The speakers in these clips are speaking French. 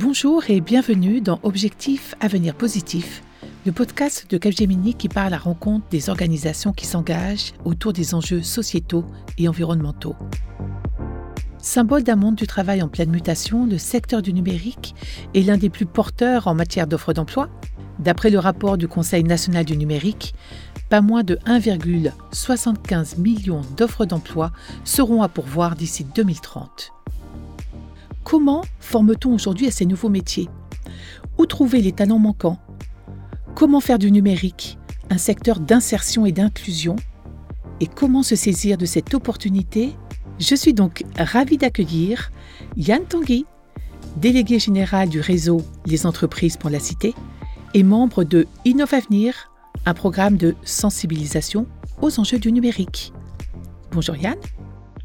Bonjour et bienvenue dans Objectif Avenir Positif, le podcast de Capgemini qui parle à rencontre des organisations qui s'engagent autour des enjeux sociétaux et environnementaux. Symbole d'un monde du travail en pleine mutation, le secteur du numérique est l'un des plus porteurs en matière d'offres d'emploi. D'après le rapport du Conseil national du numérique, pas moins de 1,75 million d'offres d'emploi seront à pourvoir d'ici 2030. Comment forme-t-on aujourd'hui à ces nouveaux métiers? Où trouver les talents manquants? Comment faire du numérique un secteur d'insertion et d'inclusion? Et comment se saisir de cette opportunité? Je suis donc ravie d'accueillir Yann Tanguy, délégué général du réseau Les entreprises pour la cité et membre de Innovavenir, un programme de sensibilisation aux enjeux du numérique. Bonjour Yann.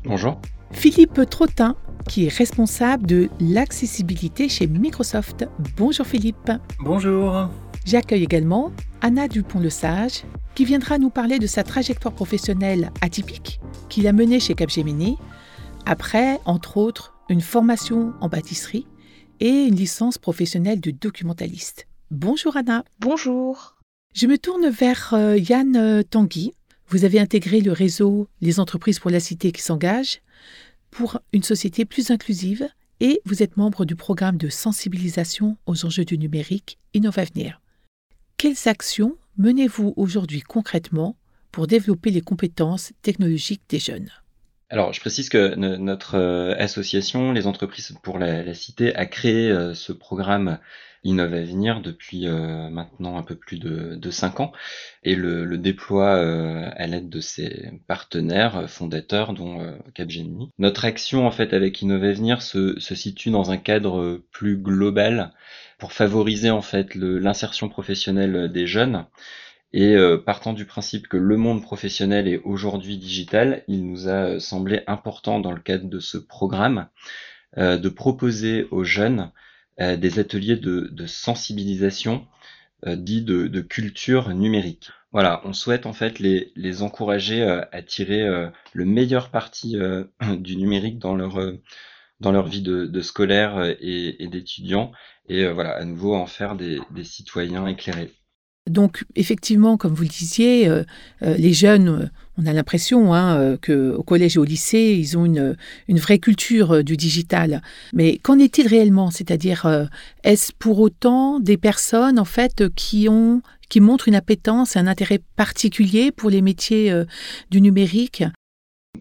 Bonjour. Philippe Trottin, qui est responsable de l'accessibilité chez Microsoft. Bonjour Philippe. Bonjour. J'accueille également Anna Dupont-Le-Sage, qui viendra nous parler de sa trajectoire professionnelle atypique qu'il a menée chez Capgemini, après, entre autres, une formation en pâtisserie et une licence professionnelle de documentaliste. Bonjour Anna. Bonjour. Je me tourne vers euh, Yann euh, Tanguy. Vous avez intégré le réseau Les entreprises pour la cité qui s'engagent pour une société plus inclusive et vous êtes membre du programme de sensibilisation aux enjeux du numérique Innovavenir. Quelles actions menez-vous aujourd'hui concrètement pour développer les compétences technologiques des jeunes? Alors, je précise que notre euh, association, les entreprises pour la, cité, a créé euh, ce programme Innove Avenir depuis euh, maintenant un peu plus de, de 5 ans et le, déploie à l'aide de ses partenaires fondateurs, dont Capgemini. Notre action en fait avec Innove Avenir se situe dans un cadre plus global pour favoriser en fait l'insertion professionnelle des jeunes et euh, partant du principe que le monde professionnel est aujourd'hui digital, il nous a semblé important dans le cadre de ce programme euh, de proposer aux jeunes euh, des ateliers de, sensibilisation dits de, culture numérique. Voilà, on souhaite en fait les, les encourager à tirer le meilleur parti du numérique dans leur dans leur vie de, scolaire et, et d'étudiants et voilà à nouveau en faire des citoyens éclairés. Donc effectivement, comme vous le disiez, euh, euh, les jeunes, euh, on a l'impression hein, qu'au collège et au lycée, ils ont une, une vraie culture du digital. Mais qu'en est-il réellement? C'est-à-dire, est-ce pour autant des personnes en fait qui ont qui montrent une appétence et un intérêt particulier pour les métiers du numérique?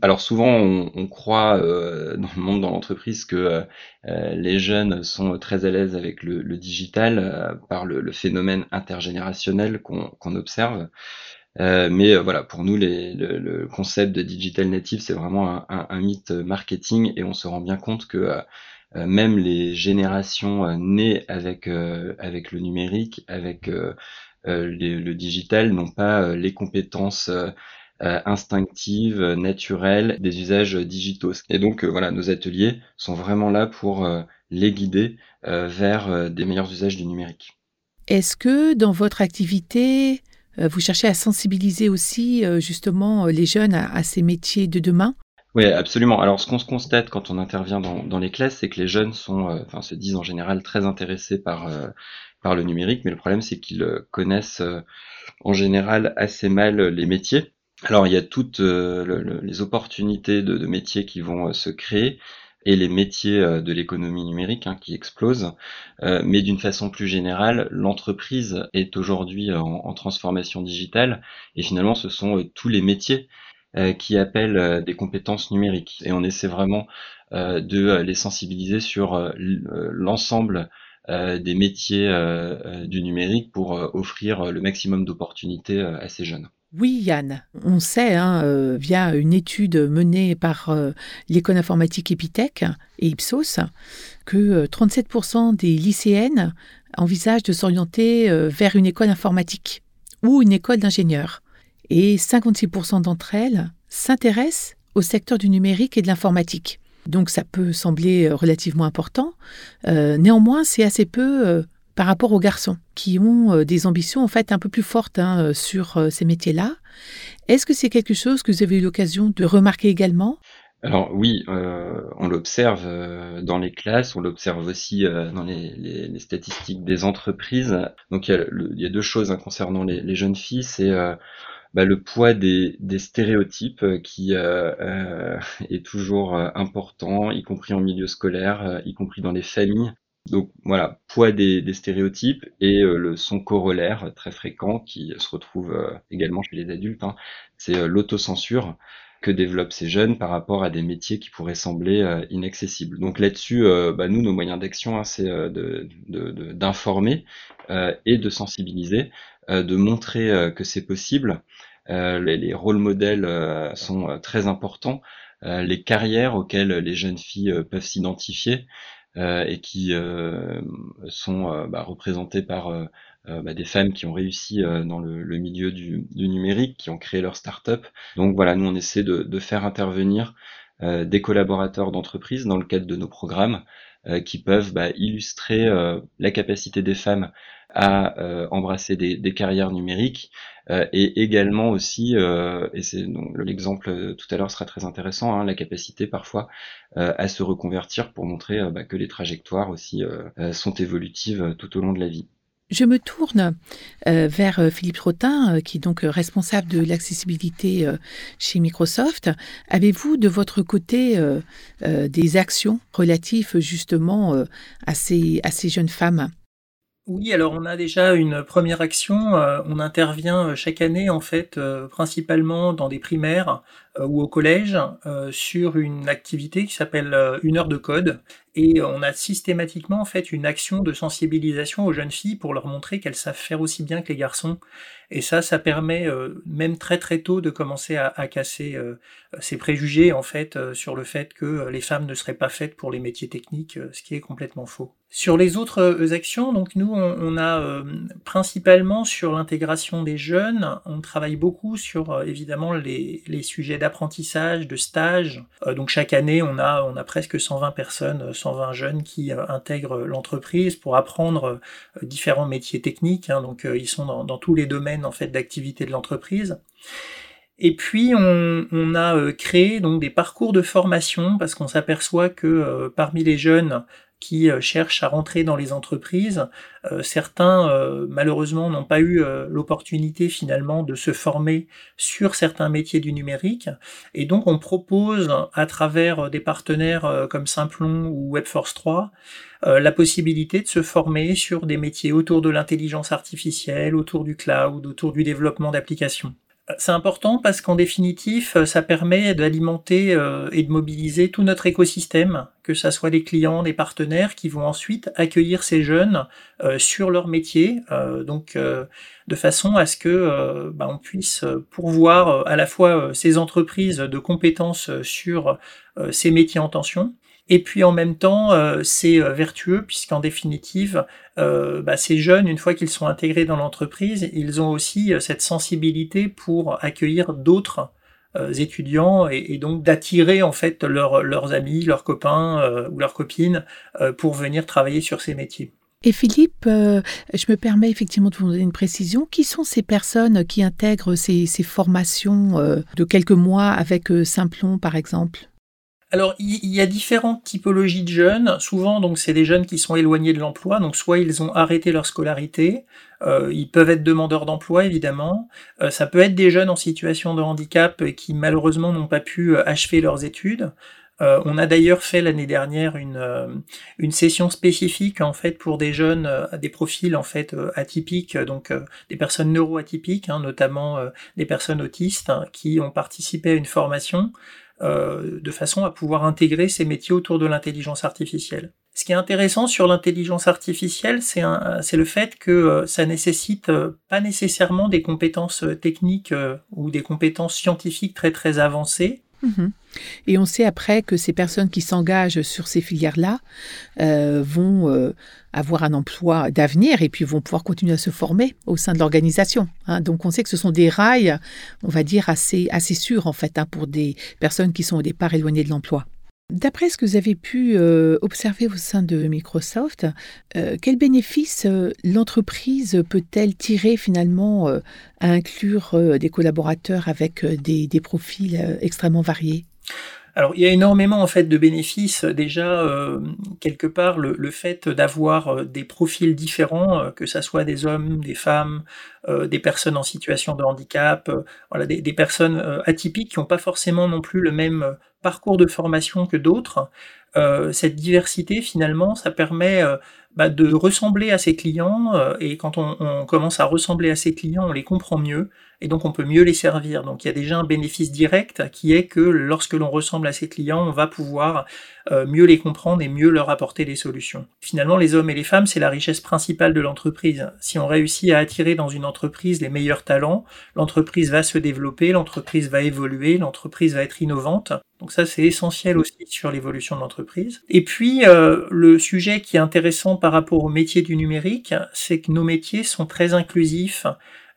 Alors souvent, on, croit euh, dans le monde, dans l'entreprise, que euh, euh, les jeunes sont très à l'aise avec le, digital par le, phénomène intergénérationnel qu'on observe. mais voilà, pour nous, le, concept de digital native, c'est vraiment un, mythe marketing et on se rend bien compte que même les générations nées avec avec le numérique, avec le digital, n'ont pas les compétences euh, instinctive, naturelle des usages digitaux. Et donc euh, voilà, nos ateliers sont vraiment là pour euh, les guider vers des meilleurs usages du numérique. Est-ce que dans votre activité, vous cherchez à sensibiliser aussi justement les jeunes à, ces métiers de demain? Oui, absolument. Alors, ce qu'on se constate quand on intervient dans, les classes, c'est que les jeunes sont, enfin, se disent en général très intéressés par par le numérique, mais le problème, c'est qu'ils connaissent en général assez mal les métiers. Alors il y a toutes euh, les opportunités de, métiers qui vont euh, se créer et les métiers euh, de l'économie numérique hein, qui explosent. mais d'une façon plus générale, l'entreprise est aujourd'hui en, transformation digitale et finalement ce sont tous les métiers qui appellent des compétences numériques. Et on essaie vraiment de les sensibiliser sur l'ensemble des métiers du numérique pour offrir le maximum d'opportunités à ces jeunes. Oui, Yann, on sait, hein, euh, via une étude menée par euh, l'école informatique Epitech et Ipsos, que 37% euh, des lycéennes envisagent de s'orienter vers une école informatique ou une école d'ingénieur. Et 56% d'entre elles s'intéressent au secteur du numérique et de l'informatique. Donc ça peut sembler relativement important. néanmoins, c'est assez peu par rapport aux garçons qui ont euh, des ambitions en fait un peu plus fortes hein, euh, sur euh, ces métiers-là. Est-ce que c'est quelque chose que vous avez eu l'occasion de remarquer également? Alors oui, on l'observe dans les classes, on l'observe aussi dans les, statistiques des entreprises. Donc il y a, deux choses hein, concernant les, jeunes filles, c'est bah, le poids des, stéréotypes qui est toujours important, y compris en milieu scolaire, y compris dans les familles. Donc voilà, poids des, stéréotypes et euh, le son corollaire très fréquent qui se retrouve euh, également chez les adultes, hein, c'est euh, l'autocensure que développent ces jeunes par rapport à des métiers qui pourraient sembler inaccessibles. Donc là-dessus, bah, nous, nos moyens d'action, hein, c'est d'informer et de sensibiliser, de montrer que c'est possible. Les, les, rôles modèles sont très importants. les carrières auxquelles les jeunes filles peuvent s'identifier, euh, et qui euh, sont euh, bah, représentées par bah, des femmes qui ont réussi dans le, le milieu du, du, numérique, qui ont créé leur start-up. Donc voilà, nous on essaie de, de faire intervenir des collaborateurs d'entreprise dans le cadre de nos programmes qui peuvent bah, illustrer la capacité des femmes à euh, embrasser des, des, carrières numériques euh, et également aussi, euh, et c'est l'exemple tout à l'heure sera très intéressant, hein, la capacité parfois à se reconvertir pour montrer bah, que les trajectoires aussi sont évolutives tout au long de la vie. Je me tourne vers Philippe Rotin, qui est donc responsable de l'accessibilité chez Microsoft. Avez-vous de votre côté des actions relatives justement à, ces, à ces jeunes femmes? Oui, alors on a déjà une première action. Euh, on intervient euh, chaque année en fait, euh, principalement dans des primaires ou au collège, sur une activité qui s'appelle une heure de code. Et on a systématiquement en fait une action de sensibilisation aux jeunes filles pour leur montrer qu'elles savent faire aussi bien que les garçons. Et ça, ça permet même très très tôt de commencer à, casser ces préjugés en fait sur le fait que les femmes ne seraient pas faites pour les métiers techniques, ce qui est complètement faux. Sur les autres euh, actions, donc nous, on, a euh, principalement sur l'intégration des jeunes, on travaille beaucoup sur euh, évidemment les, sujets d'apprentissage, de stage. donc chaque année, on a, on a presque 120 personnes, 120 jeunes qui intègrent l'entreprise pour apprendre différents métiers techniques. Hein. donc ils sont dans, tous les domaines en fait d'activité de l'entreprise. Et puis on, on, a créé donc des parcours de formation parce qu'on s'aperçoit que parmi les jeunes qui euh, cherchent à rentrer dans les entreprises. Euh, certains, euh, malheureusement, n'ont pas eu l'opportunité finalement de se former sur certains métiers du numérique. Et donc, on propose, à travers des partenaires comme Simplon ou Webforce 3, la possibilité de se former sur des métiers autour de l'intelligence artificielle, autour du cloud, autour du développement d'applications. C'est important parce qu'en définitif, ça permet d'alimenter euh, et de mobiliser tout notre écosystème, que ce soit les clients, les partenaires, qui vont ensuite accueillir ces jeunes euh, sur leur métier, euh, donc de façon à ce que bah, on puisse pourvoir à la fois ces entreprises de compétences sur ces métiers en tension, et puis en même temps, euh, c'est euh, vertueux puisqu'en définitive, euh, bah, ces jeunes, une fois qu'ils sont intégrés dans l'entreprise, ils ont aussi cette sensibilité pour accueillir d'autres étudiants et, donc d'attirer en fait leurs amis, leurs copains ou leurs copines pour venir travailler sur ces métiers. Et Philippe, je me permets effectivement de vous donner une précision. Qui sont ces personnes qui intègrent ces, ces formations de quelques mois avec Simplon, par exemple? Alors, il y a différentes typologies de jeunes. Souvent, donc, c'est des jeunes qui sont éloignés de l'emploi. Donc, soit ils ont arrêté leur scolarité, euh, ils peuvent être demandeurs d'emploi, évidemment. Euh, ça peut être des jeunes en situation de handicap qui, malheureusement, n'ont pas pu euh, achever leurs études. on a d'ailleurs fait l'année dernière une, session spécifique en fait pour des jeunes à des profils en fait atypiques, donc des personnes neuroatypiques, hein, notamment des personnes autistes hein, qui ont participé à une formation euh, de façon à pouvoir intégrer ces métiers autour de l'intelligence artificielle. Ce qui est intéressant sur l'intelligence artificielle, c'est le fait que euh, ça nécessite euh, pas nécessairement des compétences techniques ou des compétences scientifiques très très avancées, Mhm. Et on sait après que ces personnes qui s'engagent sur ces filières-là euh, vont euh, avoir un emploi d'avenir et puis vont pouvoir continuer à se former au sein de l'organisation. Hein. Donc on sait que ce sont des rails, on va dire, assez, assez sûrs en fait hein, pour des personnes qui sont au départ éloignées de l'emploi. D'après ce que vous avez pu euh, observer au sein de Microsoft, euh, quels bénéfices euh, l'entreprise peut-elle tirer finalement à inclure des collaborateurs avec des, profils extrêmement variés? Alors, il y a énormément en fait de bénéfices. Déjà, euh, quelque part, le, fait d'avoir euh, des profils différents, euh, que ça soit des hommes, des femmes, des personnes en situation de handicap, voilà, des, des personnes atypiques qui n'ont pas forcément non plus le même parcours de formation que d'autres. Cette diversité, finalement, ça permet bah, de ressembler à ses clients, euh, et quand on, commence à ressembler à ses clients, on les comprend mieux, et donc on peut mieux les servir. Donc il y a déjà un bénéfice direct qui est que lorsque l'on ressemble à ses clients, on va pouvoir euh, mieux les comprendre et mieux leur apporter des solutions. Finalement, les hommes et les femmes, c'est la richesse principale de l'entreprise. Si on réussit à attirer dans une entreprise les meilleurs talents, l'entreprise va se développer, l'entreprise va évoluer, l'entreprise va être innovante. Donc ça, c'est essentiel aussi sur l'évolution de l'entreprise. Et puis, euh, le sujet qui est intéressant par rapport au métier du numérique, c'est que nos métiers sont très inclusifs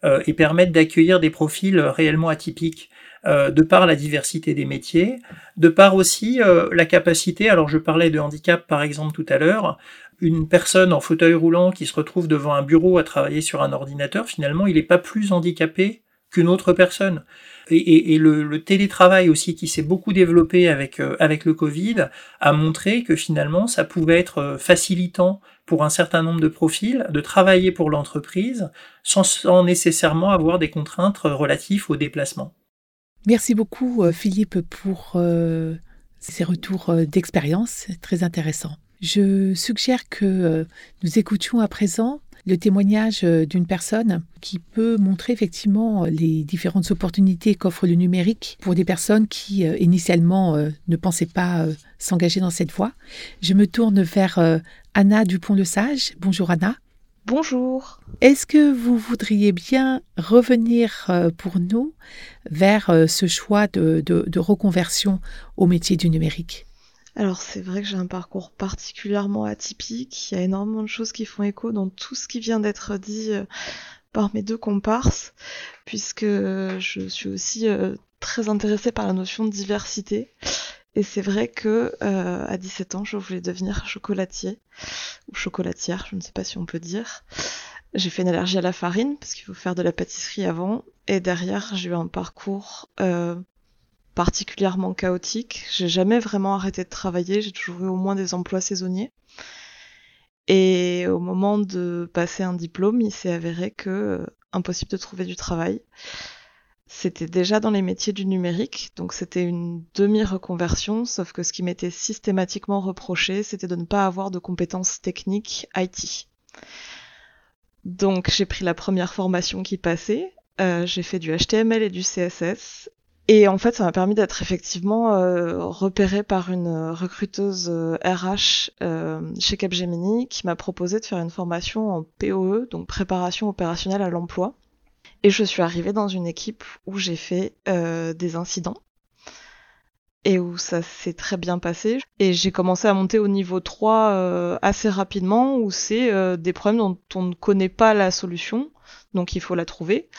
euh, et permettent d'accueillir des profils réellement atypiques. Euh, de par la diversité des métiers, de par aussi la capacité, alors je parlais de handicap par exemple tout à l'heure, une personne en fauteuil roulant qui se retrouve devant un bureau à travailler sur un ordinateur, finalement il n'est pas plus handicapé qu'une autre personne. Et, le, télétravail aussi qui s'est beaucoup développé avec, euh, avec le Covid a montré que finalement ça pouvait être euh, facilitant pour un certain nombre de profils de travailler pour l'entreprise sans, nécessairement avoir des contraintes relatives au déplacement. Merci beaucoup euh, Philippe pour ces retours d'expérience très intéressants. Je suggère que nous écoutions à présent le témoignage euh, d'une personne qui peut montrer effectivement les différentes opportunités qu'offre le numérique pour des personnes qui euh, initialement euh, ne pensaient pas s'engager dans cette voie. Je me tourne vers Anna Dupont-le-Sage. Bonjour Anna. Bonjour. Est-ce que vous voudriez bien revenir pour nous vers ce choix de, de reconversion au métier du numérique? Alors c'est vrai que j'ai un parcours particulièrement atypique, il y a énormément de choses qui font écho dans tout ce qui vient d'être dit euh, par mes deux comparses, puisque je suis aussi euh, très intéressée par la notion de diversité. Et c'est vrai que euh, à 17 ans, je voulais devenir chocolatier ou chocolatière, je ne sais pas si on peut dire. J'ai fait une allergie à la farine parce qu'il faut faire de la pâtisserie avant. Et derrière, j'ai eu un parcours particulièrement chaotique. J'ai jamais vraiment arrêté de travailler, j'ai toujours eu au moins des emplois saisonniers. Et au moment de passer un diplôme, il s'est avéré que euh, impossible de trouver du travail. C'était déjà dans les métiers du numérique, donc c'était une demi-reconversion, sauf que ce qui m'était systématiquement reproché, c'était de ne pas avoir de compétences techniques IT. Donc j'ai pris la première formation qui passait, euh, j'ai fait du HTML et du CSS, et en fait, ça m'a permis d'être effectivement euh, repérée par une recruteuse RH euh, euh, chez Capgemini qui m'a proposé de faire une formation en POE, donc préparation opérationnelle à l'emploi. Et je suis arrivée dans une équipe où j'ai fait euh, des incidents et où ça s'est très bien passé. Et j'ai commencé à monter au niveau 3 euh, assez rapidement, où c'est des problèmes dont on ne connaît pas la solution, donc il faut la trouver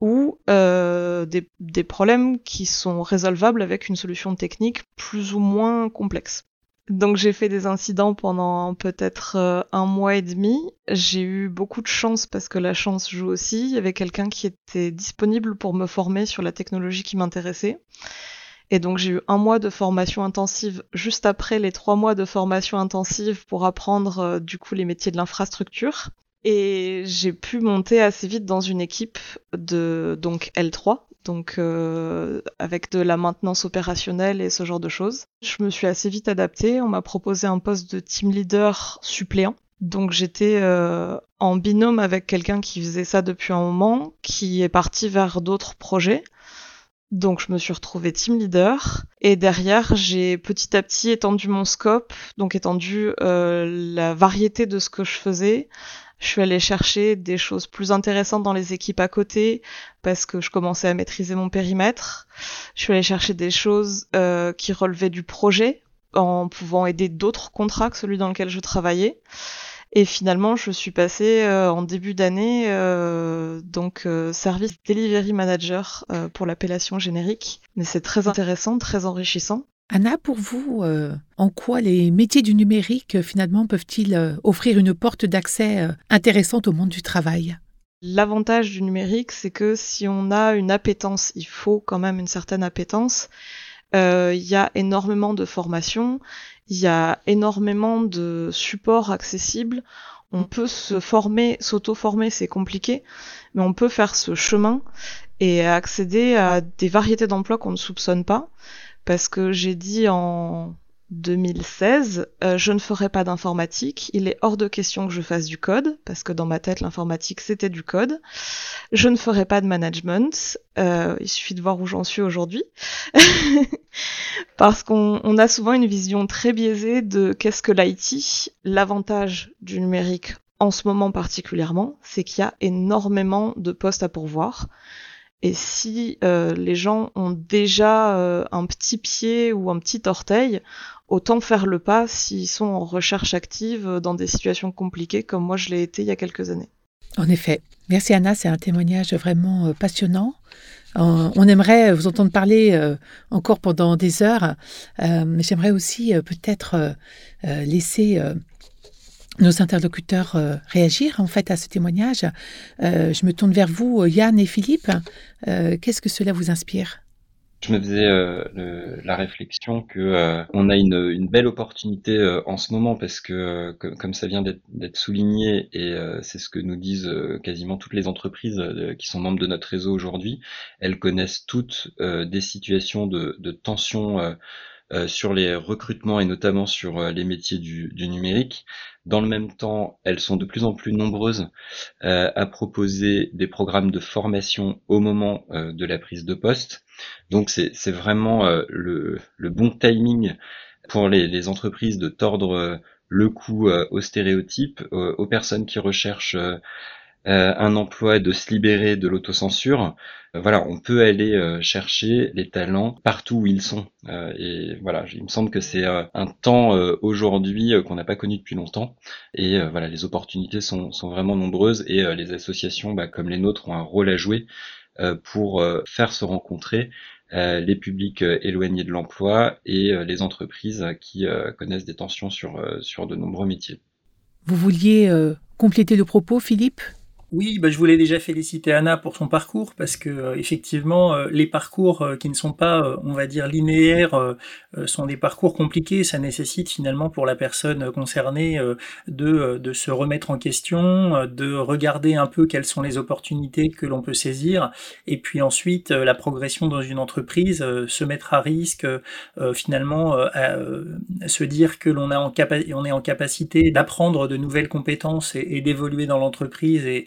ou euh, des, des, problèmes qui sont résolvables avec une solution technique plus ou moins complexe. Donc j'ai fait des incidents pendant peut-être euh, un mois et demi. J'ai eu beaucoup de chance parce que la chance joue aussi. Il y avait quelqu'un qui était disponible pour me former sur la technologie qui m'intéressait. Et donc j'ai eu un mois de formation intensive juste après les trois mois de formation intensive pour apprendre euh, du coup les métiers de l'infrastructure. Et j'ai pu monter assez vite dans une équipe de donc L3, donc euh, avec de la maintenance opérationnelle et ce genre de choses. Je me suis assez vite adaptée. On m'a proposé un poste de team leader suppléant. Donc j'étais euh, en binôme avec quelqu'un qui faisait ça depuis un moment, qui est parti vers d'autres projets. Donc je me suis retrouvée team leader et derrière j'ai petit à petit étendu mon scope, donc étendu euh, la variété de ce que je faisais, je suis allée chercher des choses plus intéressantes dans les équipes à côté parce que je commençais à maîtriser mon périmètre. Je suis allée chercher des choses euh, qui relevaient du projet en pouvant aider d'autres contrats que celui dans lequel je travaillais. Et finalement, je suis passée euh, en début d'année euh, donc service delivery manager pour l'appellation générique. Mais c'est très intéressant, très enrichissant. Anna, pour vous, euh, en quoi les métiers du numérique, euh, finalement, peuvent-ils euh, offrir une porte d'accès intéressante au monde du travail? L'avantage du numérique, c'est que si on a une appétence, il faut quand même une certaine appétence, il y a énormément de formations, il y a énormément de supports accessibles. On peut se former, s'auto-former, c'est compliqué, mais on peut faire ce chemin et accéder à des variétés d'emplois qu'on ne soupçonne pas. Parce que j'ai dit en 2016, euh, je ne ferai pas d'informatique. Il est hors de question que je fasse du code, parce que dans ma tête, l'informatique, c'était du code. Je ne ferai pas de management. Euh, il suffit de voir où j'en suis aujourd'hui. parce qu'on a souvent une vision très biaisée de qu'est-ce que l'IT. L'avantage du numérique en ce moment particulièrement, c'est qu'il y a énormément de postes à pourvoir. Et si euh, les gens ont déjà euh, un petit pied ou un petit orteil, autant faire le pas s'ils sont en recherche active euh, dans des situations compliquées comme moi je l'ai été il y a quelques années. En effet. Merci Anna, c'est un témoignage vraiment passionnant. On aimerait vous entendre parler encore pendant des heures, mais j'aimerais aussi peut-être laisser nos interlocuteurs euh, réagir en fait à ce témoignage. Euh, je me tourne vers vous, Yann et Philippe. Euh, qu'est-ce que cela vous inspire? Je me faisais la réflexion que on a une, belle opportunité en ce moment parce que comme ça vient d'être souligné et c'est ce que nous disent quasiment toutes les entreprises qui sont membres de notre réseau aujourd'hui, elles connaissent toutes des situations de, tension euh, sur les recrutements et notamment sur euh, les métiers du, numérique. Dans le même temps, elles sont de plus en plus nombreuses euh, à proposer des programmes de formation au moment de la prise de poste. Donc c'est vraiment le, bon timing pour les, entreprises de tordre le coup aux stéréotypes, aux personnes qui recherchent euh, un emploi de se libérer de l'autocensure, euh, voilà, on peut aller euh, chercher les talents partout où ils sont. et voilà, il me semble que c'est un temps aujourd'hui qu'on n'a pas connu depuis longtemps. Et voilà, les opportunités sont, sont, vraiment nombreuses et les associations bah, comme les nôtres ont un rôle à jouer pour faire se rencontrer les publics éloignés de l'emploi et les entreprises qui connaissent des tensions sur, sur de nombreux métiers. Vous vouliez compléter le propos, Philippe? Oui, bah, je voulais déjà féliciter Anna pour son parcours parce que euh, effectivement euh, les parcours euh, qui ne sont pas, on va dire linéaires, sont des parcours compliqués. Ça nécessite finalement pour la personne concernée de, se remettre en question, de regarder un peu quelles sont les opportunités que l'on peut saisir, et puis ensuite la progression dans une entreprise, se mettre à risque, finalement se dire que l'on a en est en capacité d'apprendre de nouvelles compétences et, et d'évoluer dans l'entreprise et,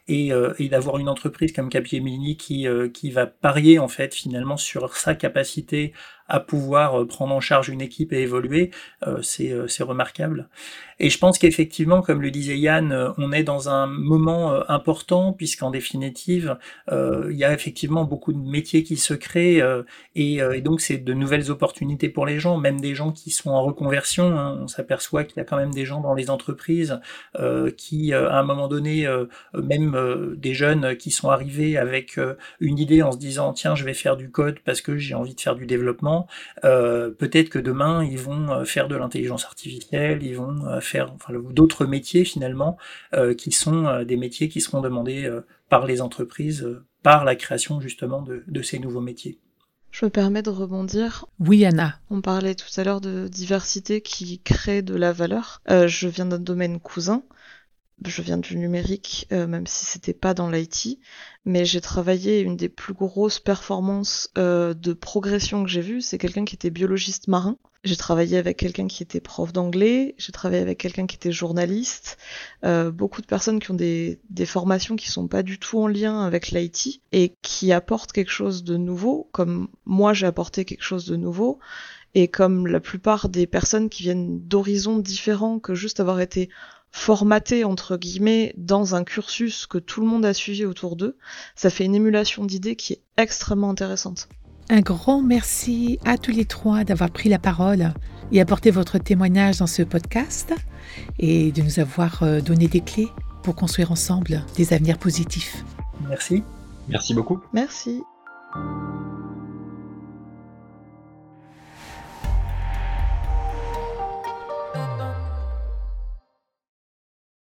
euh, et, d'avoir une entreprise comme Capgemini qui, euh, qui va parier en fait finalement sur sa capacité à pouvoir euh, prendre en charge une équipe et évoluer, c'est remarquable. Et je pense qu'effectivement, comme le disait Yann, on est dans un moment important puisqu'en définitive, il y a effectivement beaucoup de métiers qui se créent et, et, donc c'est de nouvelles opportunités pour les gens, même des gens qui sont en reconversion. Hein. On s'aperçoit qu'il y a quand même des gens dans les entreprises qui, à un moment donné, même euh, des jeunes qui sont arrivés avec euh, une idée en se disant tiens je vais faire du code parce que j'ai envie de faire du développement. Euh, peut-être que demain ils vont faire de l'intelligence artificielle, ils vont faire d'autres métiers finalement qui sont des métiers qui seront demandés par les entreprises par la création justement de, de ces nouveaux métiers. Je me permets de rebondir. Oui, Anna. On parlait tout à l'heure de diversité qui crée de la valeur. je viens d'un domaine cousin je viens du numérique, euh, même si c'était pas dans l'IT, mais j'ai travaillé une des plus grosses performances euh, de progression que j'ai vues, c'est quelqu'un qui était biologiste marin. J'ai travaillé avec quelqu'un qui était prof d'anglais, j'ai travaillé avec quelqu'un qui était journaliste, euh, beaucoup de personnes qui ont des, des formations qui sont pas du tout en lien avec l'IT et qui apportent quelque chose de nouveau, comme moi j'ai apporté quelque chose de nouveau, et comme la plupart des personnes qui viennent d'horizons différents que juste avoir été formaté entre guillemets dans un cursus que tout le monde a suivi autour d'eux, ça fait une émulation d'idées qui est extrêmement intéressante. Un grand merci à tous les trois d'avoir pris la parole et apporté votre témoignage dans ce podcast et de nous avoir euh, donné des clés pour construire ensemble des avenirs positifs. Merci. Merci beaucoup. Merci.